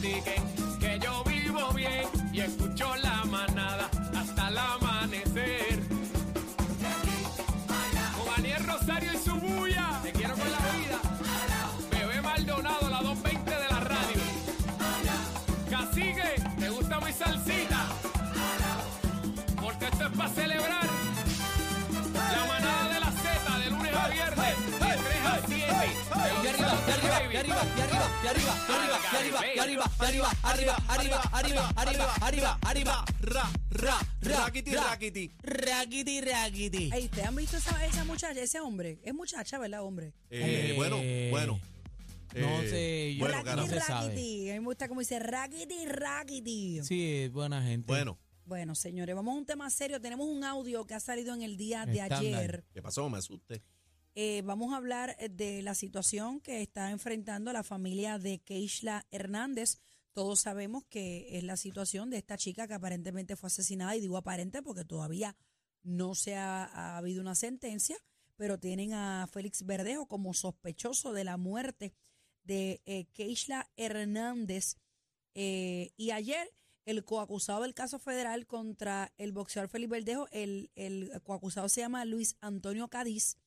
Me critiquen, y arriba, y arriba, y arriba, y arriba, y arriba, y arriba, y arriba, arriba, arriba, arriba, arriba, arriba, arriba, ra, ra, ra, Raquiti, ra, raquiti. raquiti, raquiti. Ey, ¿te han visto esa, esa muchacha, ese hombre? Es muchacha, ¿verdad, hombre? Eh, Eh, bueno, bueno. No Eh, sé, yo- Bueno, no se sabe. A mí me gusta como dice raquiti, raquiti. Sí, buena gente. Bueno, Bueno, señores, vamos a un tema serio. Tenemos un audio que ha salido en el día de Estándar. ayer. ¿qué pasó? Me asusté. Eh, vamos a hablar eh, de la situación que está enfrentando la familia de Keishla Hernández. Todos sabemos que es la situación de esta chica que aparentemente fue asesinada, y digo aparente porque todavía no se ha, ha habido una sentencia, pero tienen a Félix Verdejo como sospechoso de la muerte de eh, Keishla Hernández. Eh, y ayer el coacusado del caso federal contra el boxeador Félix Verdejo, el, el coacusado se llama Luis Antonio Cádiz,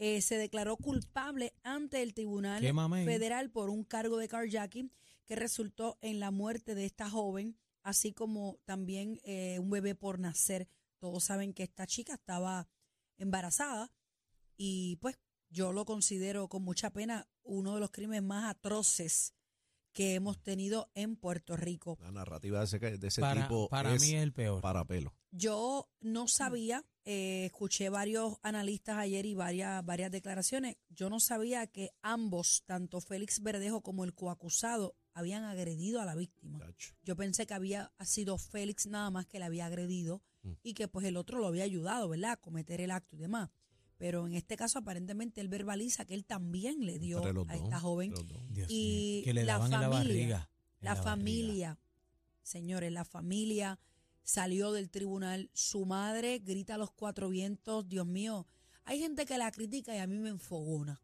eh, se declaró culpable ante el Tribunal. Federal por un cargo de carjacking que resultó en la muerte de esta joven, así como también eh, un bebé por nacer. Todos saben que esta chica estaba embarazada y pues yo lo considero con mucha pena uno de los crímenes más atroces que hemos tenido en Puerto Rico. La narrativa de ese, de ese Para, tipo para es mí es el peor. para pelo. Yo no sabía, eh, escuché varios analistas ayer y varias, varias declaraciones, yo no sabía que ambos, tanto Félix Verdejo como el coacusado, habían agredido a la víctima. Yo pensé que había sido Félix nada más que le había agredido Mm. y que pues el otro lo había ayudado, ¿verdad? A cometer el acto y demás. Pero en este caso aparentemente él verbaliza que él también le dio a dos, esta joven y mío, que le la daban en la familia, barriga. en la barriga. familia, señores, la familia salió del tribunal. Su madre grita a los cuatro vientos. Dios mío, hay gente que la critica y a mí me enfogona.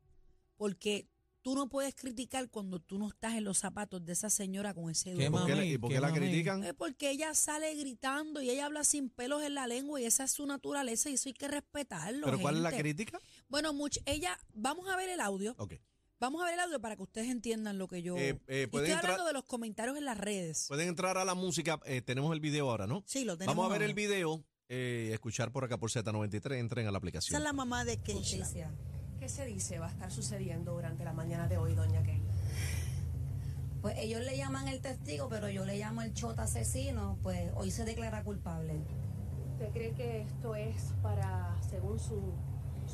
Porque tú no puedes criticar cuando tú no estás en los zapatos de esa señora con ese Qué ¿Y dolor. por qué, mami, la- y por qué qué la mami. critican? Eh, Porque ella sale gritando y ella habla sin pelos en la lengua y esa es su naturaleza y eso hay que respetarlo. ¿Pero cuál es la crítica? Bueno, much- ella, vamos a ver el audio. Ok. Vamos a ver el audio para que ustedes entiendan lo que yo. Eh, eh, Y pueden estoy hablando entrar- de los comentarios en las redes. Pueden entrar a la música. eh, tenemos el video ahora, ¿no? Sí, lo tenemos. Vamos a ver ahora. el video, eh, escuchar por acá por Z93. Entren a la aplicación. Esa es la mamá de Keisha. Justicia. ¿Qué se dice va a estar sucediendo durante la mañana de hoy, doña Kay? Pues ellos le llaman el testigo, pero yo le llamo el chota asesino, pues hoy se declara culpable. ¿Usted cree que esto es para, según su,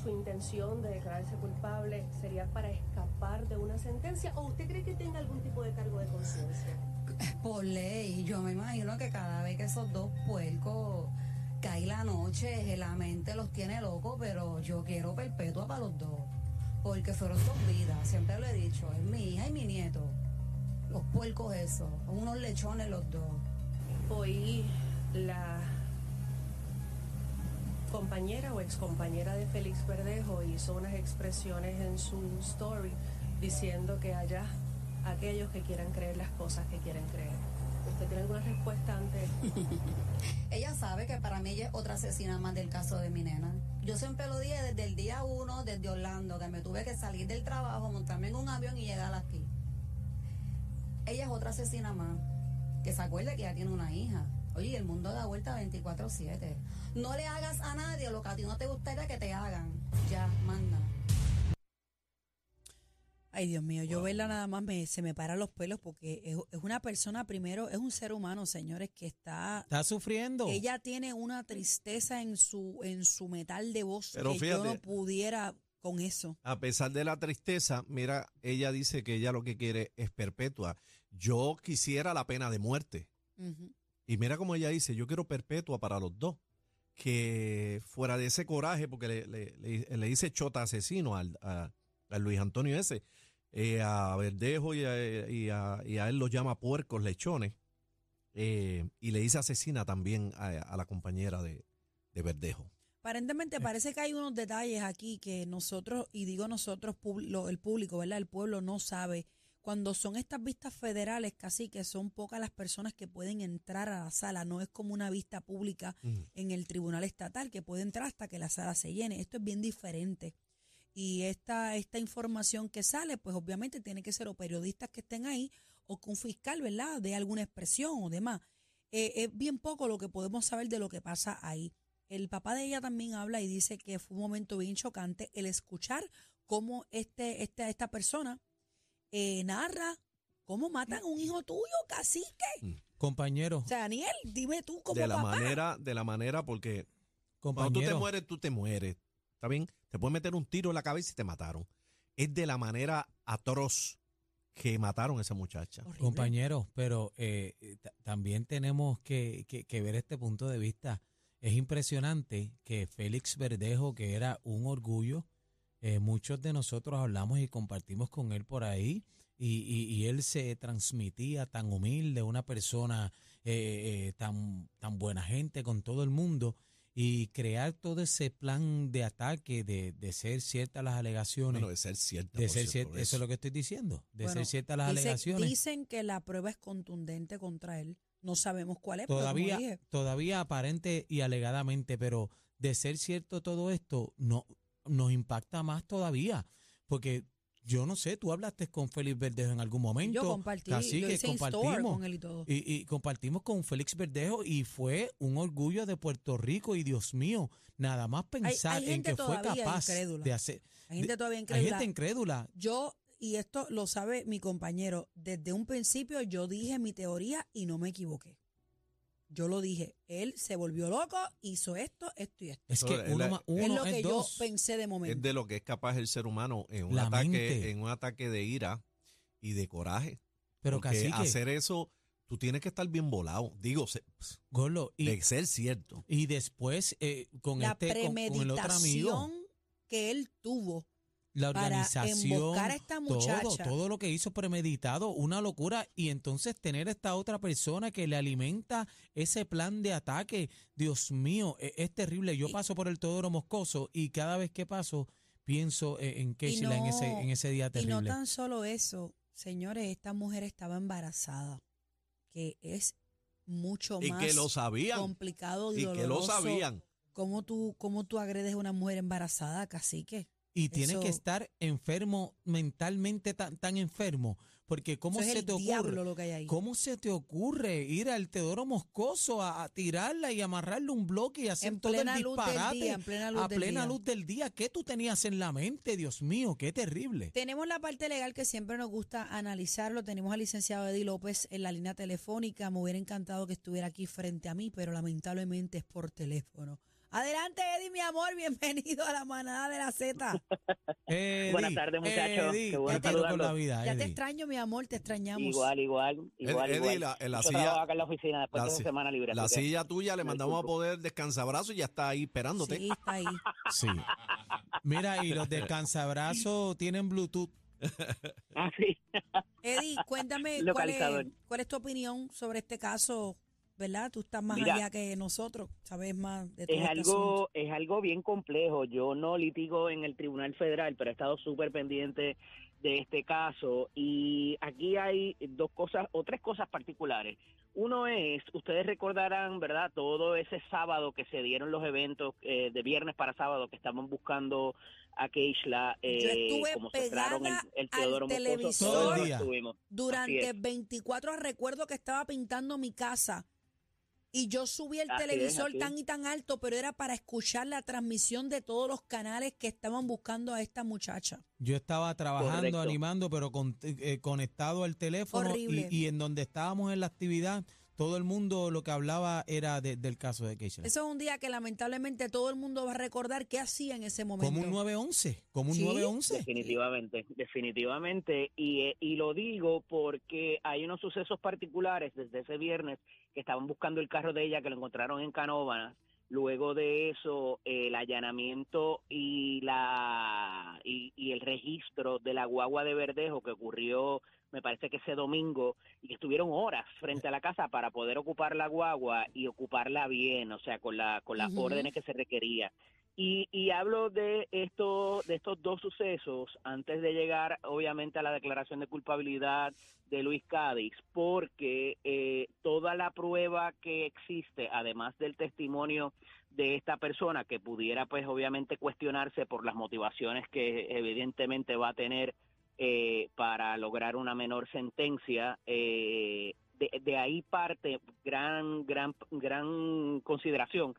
su intención de declararse culpable, sería para escapar de una sentencia? ¿O usted cree que tenga algún tipo de cargo de conciencia? Por ley, yo me imagino que cada vez que esos dos puercos cae la noche, la mente los tiene locos, pero yo quiero perpetua para los dos. Porque fueron dos vidas, siempre lo he dicho, es mi hija y mi nieto. Los puercos esos, unos lechones los dos. Compañera o excompañera de Félix Verdejo hizo unas expresiones en su story diciendo que haya aquellos que quieran creer las cosas que quieren creer. ¿Usted tiene alguna respuesta ante Ella sabe que para mí ella es otra asesina más del caso de mi nena. Yo siempre lo dije desde el día uno, desde Orlando, que me tuve que salir del trabajo, montarme en un avión y llegar aquí. Ella es otra asesina más, que se acuerde que ya tiene una hija. Oye, el mundo da vuelta 24-7. No le hagas a nadie lo que a ti no te gustaría que te hagan. Ya, manda. Ay, Dios mío, yo verla nada más me, se me paran los pelos porque es, es una persona, primero, es un ser humano, señores, que está... Está sufriendo. Ella tiene una tristeza en su, en su metal de voz Pero que yo no fíjate. pudiera con eso. A pesar de la tristeza, mira, ella dice que ella lo que quiere es perpetua. Yo quisiera la pena de muerte. Y mira como ella dice, yo quiero perpetua para los dos. Que fuera de ese coraje, porque le, le- le- le dice chota asesino al, a, a Luis Antonio ese, eh, a Verdejo y a, y a- y a él los llama puercos, lechones, eh, y le dice asesina también a, la compañera de, de Verdejo. Aparentemente parece que hay unos detalles aquí que nosotros, y digo nosotros, el público, ¿verdad? El pueblo no sabe. Cuando son estas vistas federales, casi que son pocas las personas que pueden entrar a la sala. No es como una vista pública en el tribunal estatal que puede entrar hasta que la sala se llene. Esto es bien diferente. Y esta, esta información que sale, pues obviamente tiene que ser o periodistas que estén ahí o que un fiscal, ¿verdad? De alguna expresión o demás. Eh, es bien poco lo que podemos saber de lo que pasa ahí. El papá de ella también habla y dice que fue un momento bien chocante el escuchar cómo este, este, esta persona eh, narra cómo matan a un hijo tuyo, cacique. Compañero, O sea, Daniel, dime tú cómo De la papá. manera, de la manera, porque Cuando tú te compañero. mueres, tú te mueres. ¿Está bien? Te pueden meter un tiro en la cabeza y te mataron. Es de la manera atroz que mataron a esa muchacha. Horrible. Compañeros, pero eh, ta- también tenemos que, que- que ver este punto de vista. Es impresionante que Félix Verdejo, que era un orgullo, eh, muchos de nosotros hablamos y compartimos con él por ahí, y, y- y él se transmitía tan humilde, una persona eh, eh, tan, tan buena gente con todo el mundo, y crear todo ese plan de ataque, de, de ser ciertas las alegaciones. Bueno, de ser cierta. de ser cierto, cier- eso es lo que estoy diciendo, de Bueno, ser ciertas las Dice- alegaciones. Dicen que la prueba es contundente contra él. No sabemos cuál es, todavía, todavía aparente y alegadamente, pero de ser cierto todo esto, no nos impacta más todavía, porque yo no sé, tú hablaste con Félix Verdejo en algún momento, yo compartí, Cacique, yo hice in-store compartimos, con él y todo. y, y compartimos con Félix Verdejo y fue un orgullo de Puerto Rico y Dios mío, nada más pensar hay en que fue capaz incrédula. de hacer. Hay gente todavía Hay incrédula. gente incrédula. Yo, y esto lo sabe mi compañero, desde un principio yo dije mi teoría y no me equivoqué. Yo lo dije, él se volvió loco, hizo esto, esto y esto. Es que es uno la- más es uno lo que es yo dos. pensé de momento. Es de lo que es capaz el ser humano en un, La ataque, mente. en un ataque de ira y de coraje. Pero Porque Cacique, hacer eso, tú tienes que estar bien volado. Digo, se- Gordo, y, de ser cierto. y después eh, con la este con- con, el otro amigo. premeditación que él tuvo la organización, emboscar a esta todo, muchacha. todo lo que hizo premeditado, una locura. Y entonces tener esta otra persona que le alimenta ese plan de ataque, Dios mío, e- es, terrible. Yo Y- paso por el Teodoro Moscoso y cada vez que paso pienso eh, en Keishla en, ese, no- en ese día Y terrible. no tan solo eso, señores, esta mujer estaba embarazada, que es mucho Y más que lo sabían. complicado y, Y que lo doloroso. sabían. ¿Cómo tú, cómo tú agredes a una mujer embarazada, cacique? Y tiene que estar enfermo, mentalmente tan, tan enfermo. Porque ¿cómo Eso es se el te ocurre? diablo lo que hay ahí. ¿Cómo se te ocurre ir al Teodoro Moscoso a, a tirarla y amarrarle un bloque y hacer En todo el disparate? día, en plena luz a del plena día. luz del día. ¿Qué tú tenías en la mente? Dios mío, qué terrible. Tenemos la parte legal que siempre nos gusta analizarlo. Tenemos al licenciado Eddie López en la línea telefónica. Me hubiera encantado que estuviera aquí frente a mí, pero lamentablemente es por teléfono. Adelante, Eddie, mi amor. Bienvenido a la manada de la Z. Eddie, Buenas tardes, muchachos. Eddie, Qué bueno te quiero con la vida, Ya te extraño, mi amor. Te extrañamos. Igual, igual, igual, Eddie, igual. la- en la silla- trabajo acá en la oficina después la de si- semana libre. La silla tuya le mandamos a poder descansabrazo y ya está ahí esperándote. Sí, está ahí. Sí. Mira, y los descansabrazos tienen Bluetooth. Ah, sí. Eddie, cuéntame cuál es, cuál es tu opinión sobre este caso, ¿verdad? Tú estás más Mira. allá que nosotros, sabes más de todo Es este asunto. algo, es algo bien complejo. Yo no litigo en el Tribunal Federal, pero he estado súper pendiente de este caso. Y aquí hay dos cosas o tres cosas particulares. Uno es, ustedes recordarán, ¿verdad? Todo ese sábado que se dieron los eventos eh, de viernes para sábado que estaban buscando a Keishla, Yo eh, estuve como el, pegada el al Teodoro Moscoso, televisor. Todo el día. Durante es. 24 recuerdo que estaba pintando mi casa Y yo subí el Así televisor tan y tan alto, pero era para escuchar la transmisión de todos los canales que estaban buscando a esta muchacha. Yo estaba trabajando, Correcto. animando, pero con- eh, conectado al teléfono y, Horrible. y en donde estábamos en la actividad, todo el mundo lo que hablaba era de- del caso de Keishla. Eso es un día que lamentablemente todo el mundo va a recordar qué hacía en ese momento. Como un 911, como un Sí. 911. Definitivamente, definitivamente. Y, eh, y lo digo porque hay unos sucesos particulares desde ese viernes que estaban buscando el carro de ella, que lo encontraron en Canóvanas. Luego de eso, el allanamiento y, la, y, y el registro de la guagua de Verdejo que ocurrió, me parece que ese domingo, y que estuvieron horas frente a la casa para poder ocupar la guagua y ocuparla bien, o sea, con, la, con las órdenes que se requería. Y, y hablo de esto, de estos dos sucesos antes de llegar, obviamente, a la declaración de culpabilidad de Luis Cádiz, porque eh, toda la prueba que existe, además del testimonio de esta persona, que pudiera, pues, obviamente, cuestionarse por las motivaciones que evidentemente va a tener eh, para lograr una menor sentencia, eh, de, de ahí parte gran, gran, gran consideración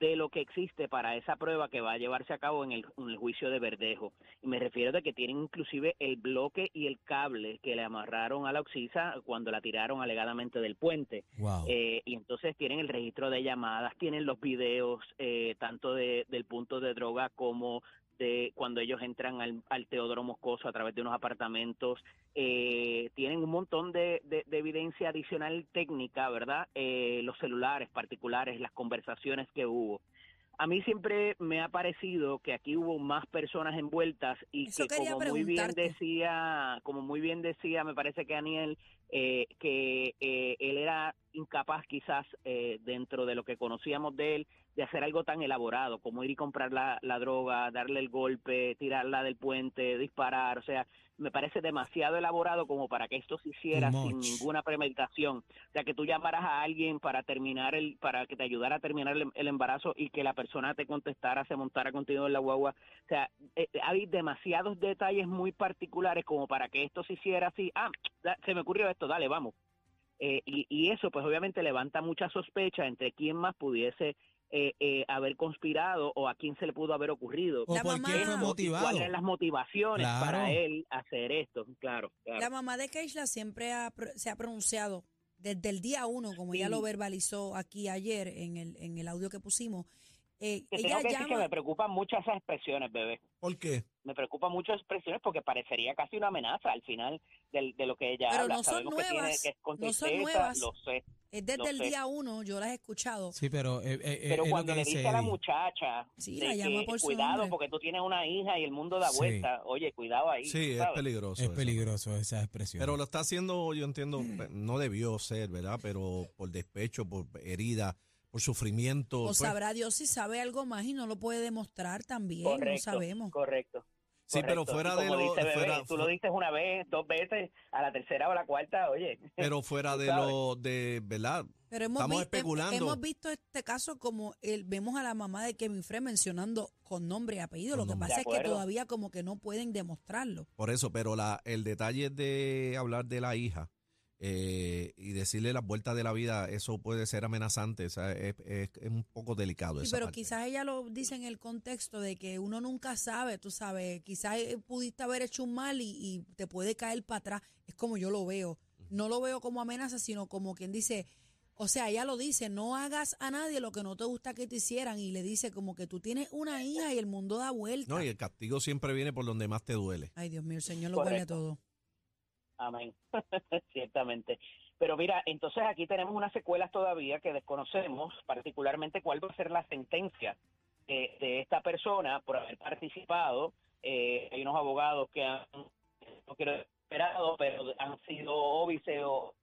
de lo que existe para esa prueba que va a llevarse a cabo en el, en el juicio de Verdejo. Y me refiero de que tienen inclusive el bloque y el cable que le amarraron a la Oxisa cuando la tiraron alegadamente del puente. Wow. Eh, y entonces tienen el registro de llamadas, tienen los videos eh, tanto de, del punto de droga como de cuando ellos entran al, al Teodoro Moscoso a través de unos apartamentos, eh, tienen un montón de, de- de evidencia adicional técnica, ¿verdad? Eh, los celulares particulares, las conversaciones que hubo. A mí siempre me ha parecido que aquí hubo más personas envueltas y Eso que como muy bien decía, como muy bien decía, me parece que Daniel, eh, que eh, él era incapaz quizás eh, dentro de lo que conocíamos de él de hacer algo tan elaborado como ir y comprar la, la droga, darle el golpe, tirarla del puente, disparar, o sea, me parece demasiado elaborado como para que esto se hiciera sin ninguna premeditación, o sea, que tú llamaras a alguien para terminar el, para que te ayudara a terminar el, el embarazo y que la persona te contestara, se montara contigo en la guagua, o sea, eh, hay demasiados detalles muy particulares como para que esto se hiciera así, ah, se me ocurrió esto, dale, vamos. Eh, y, y eso, pues obviamente levanta mucha sospecha entre quién más pudiese eh, eh, haber conspirado o a quién se le pudo haber ocurrido. o por qué fue motivado. ¿Cuáles eran las motivaciones Claro. para él hacer esto? Claro, claro. La mamá de Keishla siempre ha pro- se ha pronunciado desde el día uno, como ella lo verbalizó aquí ayer en el, en el audio que pusimos. eh, ella tengo que decir que me preocupan mucho esas expresiones, bebé. ¿Por qué? Me preocupan mucho esas expresiones porque parecería casi una amenaza al final del- de, lo que ella Pero habla. no son Sabemos que, tiene, nuevas, que es no son nuevas. lo sé. Es desde el sé. día uno, yo las he escuchado. Sí, pero, eh, eh, Pero cuando le dice dice a la muchacha Sí, la llama por cuidado nombre. porque tú tienes una hija y el mundo da Sí. vuelta, oye, cuidado ahí. Sí, es ¿sabes? peligroso. Es eso. peligroso esa expresión. Pero lo está haciendo, yo entiendo, no debió ser, ¿verdad? Pero por despecho, por herida, por sufrimiento. O pues, sabrá Dios si sabe algo más y no lo puede demostrar también, no Correcto, sabemos. Correcto. Sí, pero fuera de lo. dice Bebé, fuera- tú lo dices una vez, dos veces, a la tercera o la cuarta, oye. pero fuera de sabes. lo de, ¿verdad? Pero hemos, Estamos vi- hem- especulando. hemos visto este caso como el, vemos a la mamá de Kevin Frey mencionando con nombre y apellido. Con Lo que nombre. pasa De es que todavía como que no pueden demostrarlo. Por eso, pero la, el detalle de hablar de la hija eh, y decirle las vueltas de la vida, eso puede ser amenazante, o sea, es, es- es un poco delicado. Sí, esa pero parte. quizás ella lo dice en el contexto de que uno nunca sabe, tú sabes, quizás eh, pudiste haber hecho un mal y, y te puede caer para atrás. Es como yo lo veo. No lo veo como amenaza, sino como quien dice, o sea, ella lo dice, no hagas a nadie lo que no te gusta que te hicieran y le dice como que tú tienes una hija y el mundo da vuelta. No, y el castigo siempre viene por donde más te duele. Ay, Dios mío, el Señor lo Correcto. todo. Amén. Ciertamente. Pero mira, entonces aquí tenemos unas secuelas todavía que desconocemos, particularmente cuál va a ser la sentencia de, esta persona por haber participado. Eh, hay unos abogados que han, no quiero esperado, pero han sido óbice o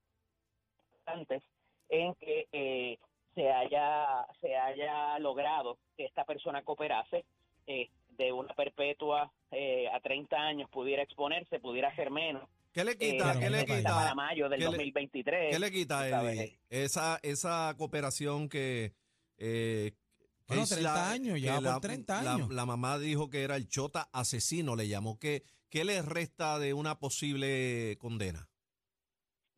antes en que eh, se haya se haya logrado que esta persona cooperase eh, de una perpetua eh, a 30 años pudiera exponerse, pudiera ser menos. ¿Qué le Eh, quita? ¿Qué le mira para quita? mayo del ¿Qué le- 2023. ¿Qué le quita, tú sabes, Eddie? Esa, esa cooperación que... Eh, Bueno, es 30 años, ya por 30 la- años. La, mamá dijo que era el chota asesino, le llamó. ¿Qué, ¿Qué le resta de una posible condena?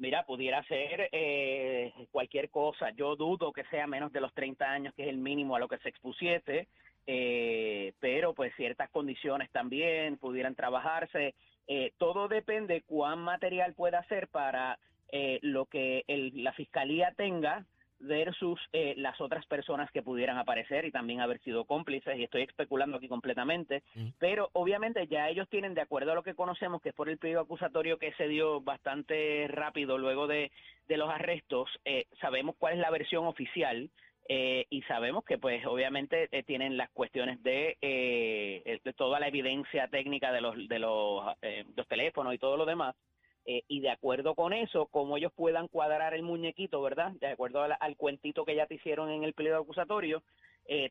mira, pudiera ser eh, cualquier cosa. Yo dudo que sea menos de los 30 años, que es el mínimo a lo que se expusiese, eh, pero pues ciertas condiciones también pudieran trabajarse. Eh, todo depende cuán material pueda ser para eh, lo que el- la fiscalía tenga versus eh, las otras personas que pudieran aparecer y también haber sido cómplices, y estoy especulando aquí completamente, Mm. pero obviamente ya ellos tienen, de acuerdo a lo que conocemos, que es por el pliego acusatorio que se dio bastante rápido luego de, de los arrestos, eh, sabemos cuál es la versión oficial, eh, y sabemos que pues obviamente eh, tienen las cuestiones de, eh, toda la evidencia técnica de los de los, eh, los teléfonos y todo lo demás eh, y de acuerdo con eso como ellos puedan cuadrar el muñequito verdad de acuerdo al, cuentito que ya te hicieron en el pliego acusatorio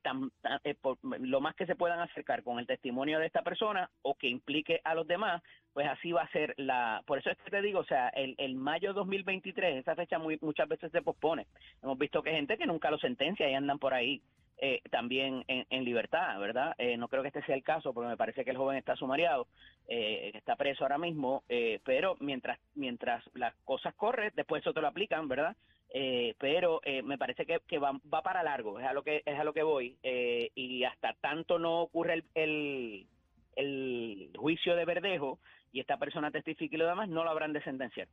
tam- ta- eh, por- lo más que se puedan acercar con el testimonio de esta persona o que implique a los demás pues así va a ser la por eso es que te digo o sea el, el mayo 2023 esa fecha muy, muchas veces se pospone hemos visto que gente que nunca lo sentencia y andan por ahí eh, también en, en libertad, ¿verdad? Eh, no creo que este sea el caso, porque me parece que el joven está sumariado, eh, está preso ahora mismo, eh, pero mientras mientras las cosas corren, después eso te lo aplican, ¿verdad? Eh, pero eh, me parece que, que va, va para largo, es a lo que es a lo que voy, y hasta tanto no ocurre el, el, el juicio de Verdejo y esta persona testifique y lo demás, no lo habrán de sentenciar.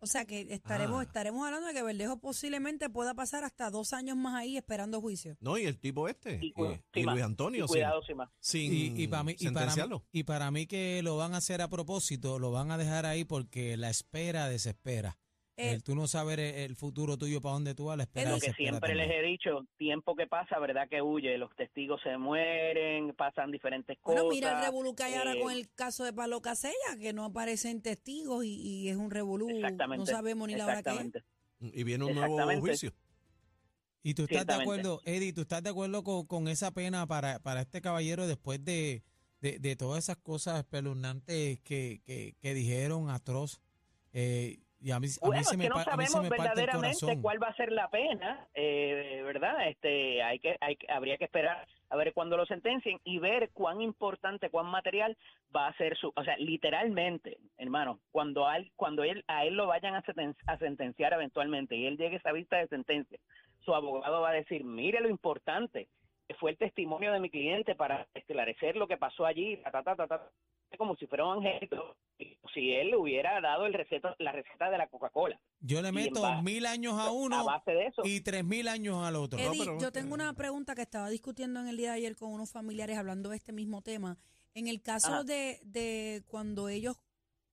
O sea que estaremos, Ah. estaremos hablando de que Verdejo posiblemente pueda pasar hasta dos años más ahí esperando juicio. No, y el tipo este, Y, cu- eh, sí, y más. Luis Antonio, Y sin- cuidado, sí, más. sin, Y, y para mí, y, para mí, y para mí que lo van a hacer a propósito, lo van a dejar ahí porque la espera desespera. Eh, el tú no saber el, futuro tuyo para dónde tú vas, la espera lo que siempre les he dicho, tiempo que pasa, verdad que huye, los testigos se mueren, pasan diferentes Bueno, cosas. mira el revolú que hay ahora eh, con el caso de Pablo Casella, que no aparecen testigos y, y es un revolú. Exactamente. No sabemos ni la hora que es. Exactamente. Y viene un nuevo juicio. Y tú estás de acuerdo, Eddie, tú estás de acuerdo con, con esa pena para, para este caballero después de, de, de todas esas cosas espeluznantes que, que, que dijeron atroz. Eh, y a mí, a mí Bueno, se es me, que no sabemos me verdaderamente cuál va a ser la pena, eh, ¿verdad? Este, hay que, hay, habría que esperar a ver cuándo lo sentencien y ver cuán importante, cuán material va a ser su, o sea, literalmente, hermano, cuando a él, cuando él, a él lo vayan a, senten- a sentenciar eventualmente y él llegue a esa vista de sentencia, su abogado va a decir, mire lo importante, que fue el testimonio de mi cliente para esclarecer lo que pasó allí, ta, ta, ta, ta, ta, como si fuera un angelito, si él le hubiera dado el receta, la receta de la Coca-Cola. Yo le meto base- mil años a A uno base de eso. y tres mil años al otro. Eddie, pero- yo tengo una pregunta que estaba discutiendo en el día de ayer con unos familiares hablando de este mismo tema. En el caso de, de cuando ellos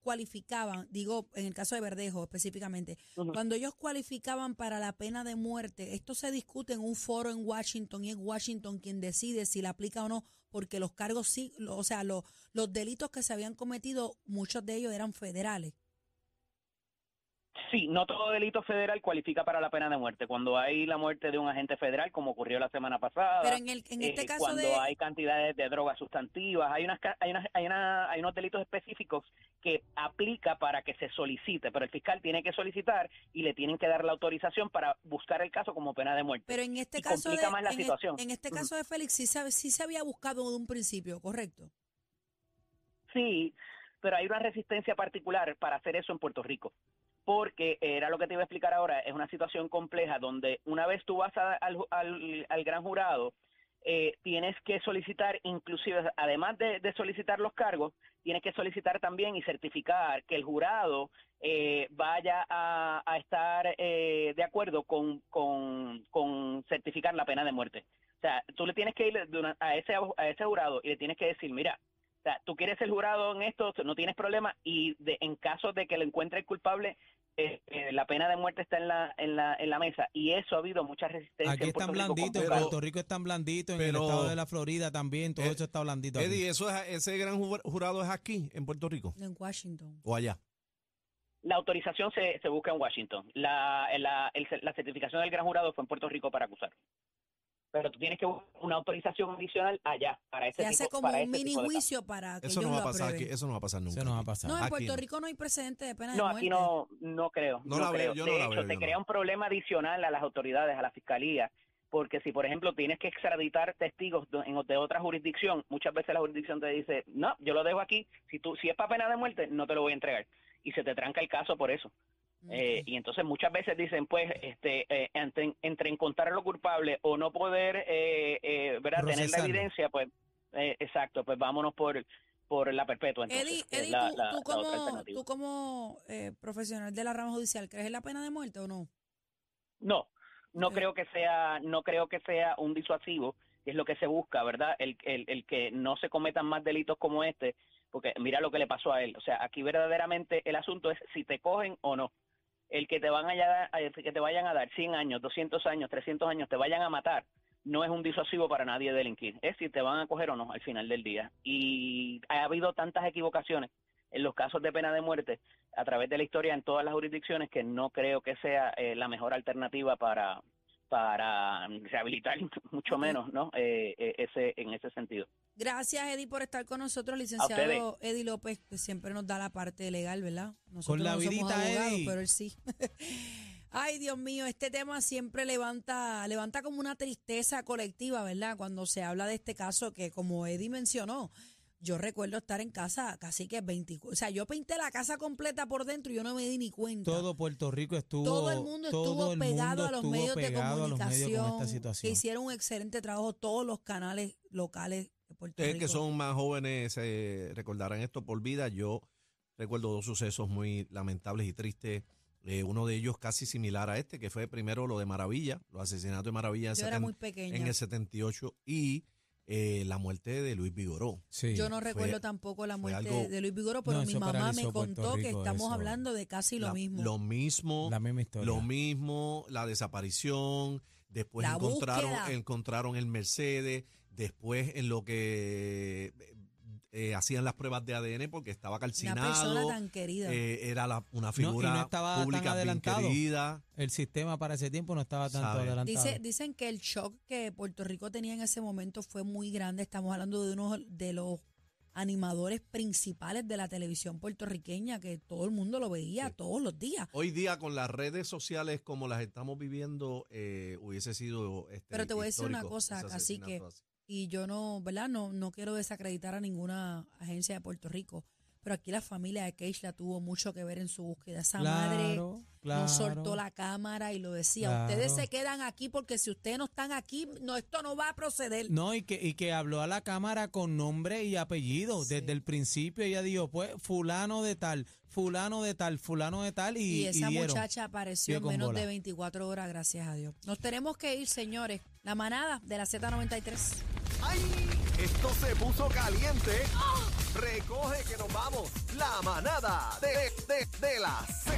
cualificaban, digo, en el caso de Verdejo específicamente, cuando ellos cualificaban para la pena de muerte, esto se discute en un foro en Washington y es Washington quien decide si la aplica o no, porque los cargos sí, o sea, los, los delitos que se habían cometido, muchos de ellos eran federales. Sí, no todo delito federal cualifica para la pena de muerte. Cuando hay la muerte de un agente federal, como ocurrió la semana pasada, Pero en, el, en este eh, caso cuando de... hay cantidades de drogas sustantivas, hay unas, hay unas, hay una, hay unos delitos específicos que aplica para que se solicite, pero el fiscal tiene que solicitar y le tienen que dar la autorización para buscar el caso como pena de muerte. Pero en este y caso de, complica más la en, situación. en este caso de Félix sí se, sí se había buscado de un principio, ¿correcto? Sí, pero hay una resistencia particular para hacer eso en Puerto Rico. Porque era lo que te iba a explicar ahora, es una situación compleja donde una vez tú vas a- al, al- al gran jurado, eh, tienes que solicitar, inclusive, además de, solicitar los cargos, tienes que solicitar también y certificar que el jurado eh, vaya a, estar eh, de acuerdo con, con, con certificar la pena de muerte. O sea, tú le tienes que ir a ese, a ese jurado y le tienes que decir, mira, o sea, tú quieres ser jurado en esto, no tienes problema y de, en caso de que lo encuentres culpable, eh, eh, la pena de muerte está en la, en la en la mesa y eso ha habido mucha resistencia. Aquí están Puerto Rico con blanditos, en Puerto Rico están blanditos, en el estado de la Florida también, todo Eh, eso está blandito. aquí. Eddie, eso es, ese gran ju- jurado es aquí, en Puerto Rico, En Washington. o allá. La autorización se, se busca en Washington. La, la, el- la certificación del gran jurado fue en Puerto Rico para acusar. Pero tú tienes que buscar una autorización adicional allá para ese Se hace tipo, como para un ese mini tipo de casos. juicio para que Eso ellos no va a pasar aquí, eso no va a pasar nunca. Eso no va a aquí. pasar. No, en Aquí Puerto no. Rico no hay precedente de pena de No, muerte. aquí no, no creo. No No, la veo, creo. yo de no la hecho, veo, te yo crea no. un problema adicional a las autoridades, a la fiscalía, porque si, por ejemplo, tienes que extraditar testigos de otra jurisdicción, muchas veces la jurisdicción te dice, no, yo lo dejo aquí, si tú si es para pena de muerte, no te lo voy a entregar. Y se te tranca el caso por eso. Eh, y entonces muchas veces dicen, pues, este, eh, entre, entre encontrar lo culpable o no poder, eh, eh, ¿verdad? Tener la evidencia, pues, eh, exacto, pues vámonos por, por la perpetua. Entonces, Eddie, la- tú, la- como, tú como eh, profesional de la rama judicial, ¿crees en la pena de muerte o no? No, no creo que sea, no creo que sea un disuasivo, que es lo que se busca, ¿verdad? El, el, el que no se cometan más delitos como este, porque mira lo que le pasó a él. O sea, aquí verdaderamente el asunto es si te cogen o no. El que te van a dar, el que te vayan a dar 100 años, 200 años, 300 años, te vayan a matar, no es un disuasivo para nadie delinquir. Es si te van a coger o no al final del día. Y ha habido tantas equivocaciones en los casos de pena de muerte a través de la historia en todas las jurisdicciones que no creo que sea eh, la mejor alternativa para para rehabilitar mucho menos no Eh, eh, ese en ese sentido Gracias, Eddie, por estar con nosotros, licenciado Eddie López, que siempre nos da la parte legal, ¿verdad? Nosotros Con la no somos vidita, abogados, Eddie. pero él sí. Ay, Dios mío, este tema siempre levanta, levanta como una tristeza colectiva, ¿verdad? Cuando se habla de este caso que, como Eddie mencionó, yo recuerdo estar en casa casi que 24, o sea, yo pinté la casa completa por dentro y yo no me di ni cuenta. Todo Puerto Rico estuvo. Todo el mundo todo estuvo el pegado mundo a los estuvo medios de pegado a los medios comunicación, con esta que hicieron un excelente trabajo todos los canales locales de Puerto Ustedes Rico. que son más jóvenes eh, recordarán esto por vida. Yo recuerdo dos sucesos muy lamentables y tristes. Eh, uno de ellos casi similar a este, que fue primero lo de Maravilla, los asesinatos de Maravilla en, el 78 y eh, la muerte de Luis Vigoró. Sí. Yo no fue- recuerdo tampoco la muerte algo- de Luis Vigoro, pero No, mi mamá me contó que estamos eso. hablando de casi lo La- mismo. Lo mismo, la misma historia. lo mismo, la desaparición, después La encontraron, encontraron el Mercedes, después en lo que eh, hacían las pruebas de ADN porque estaba Una persona calcinado, tan querida. eh, era la- una y no figura estaba tan pública bien adelantado. querida. El sistema para ese tiempo no estaba tanto Sabe. adelantado. Dice, dicen que el shock que Puerto Rico tenía en ese momento fue muy grande. Estamos hablando de uno de los animadores principales de la televisión puertorriqueña, que todo el mundo lo veía Sí. todos los días. Hoy día con las redes sociales como las estamos viviendo, eh, hubiese sido este, Pero te voy a decir una cosa, así. Y yo no, ¿verdad? No, no quiero desacreditar a ninguna agencia de Puerto Rico. Pero aquí la familia de Keishla tuvo mucho que ver en su búsqueda. Esa madre Claro, no soltó la cámara y lo decía. Claro. Ustedes se quedan aquí porque si ustedes no están aquí, no, esto no va a proceder. No, y que, y que habló a la cámara con nombre y apellido. Sí. Desde el principio ella dijo, pues, fulano de tal, fulano de tal, fulano de tal, y, Y, esa y dieron. muchacha apareció en menos bola. de 24 horas, gracias a Dios. Nos tenemos que ir, señores. La manada de la Z93. ¡Ay! Esto se puso caliente. Recoge que nos vamos. La manada de, de, de la Z.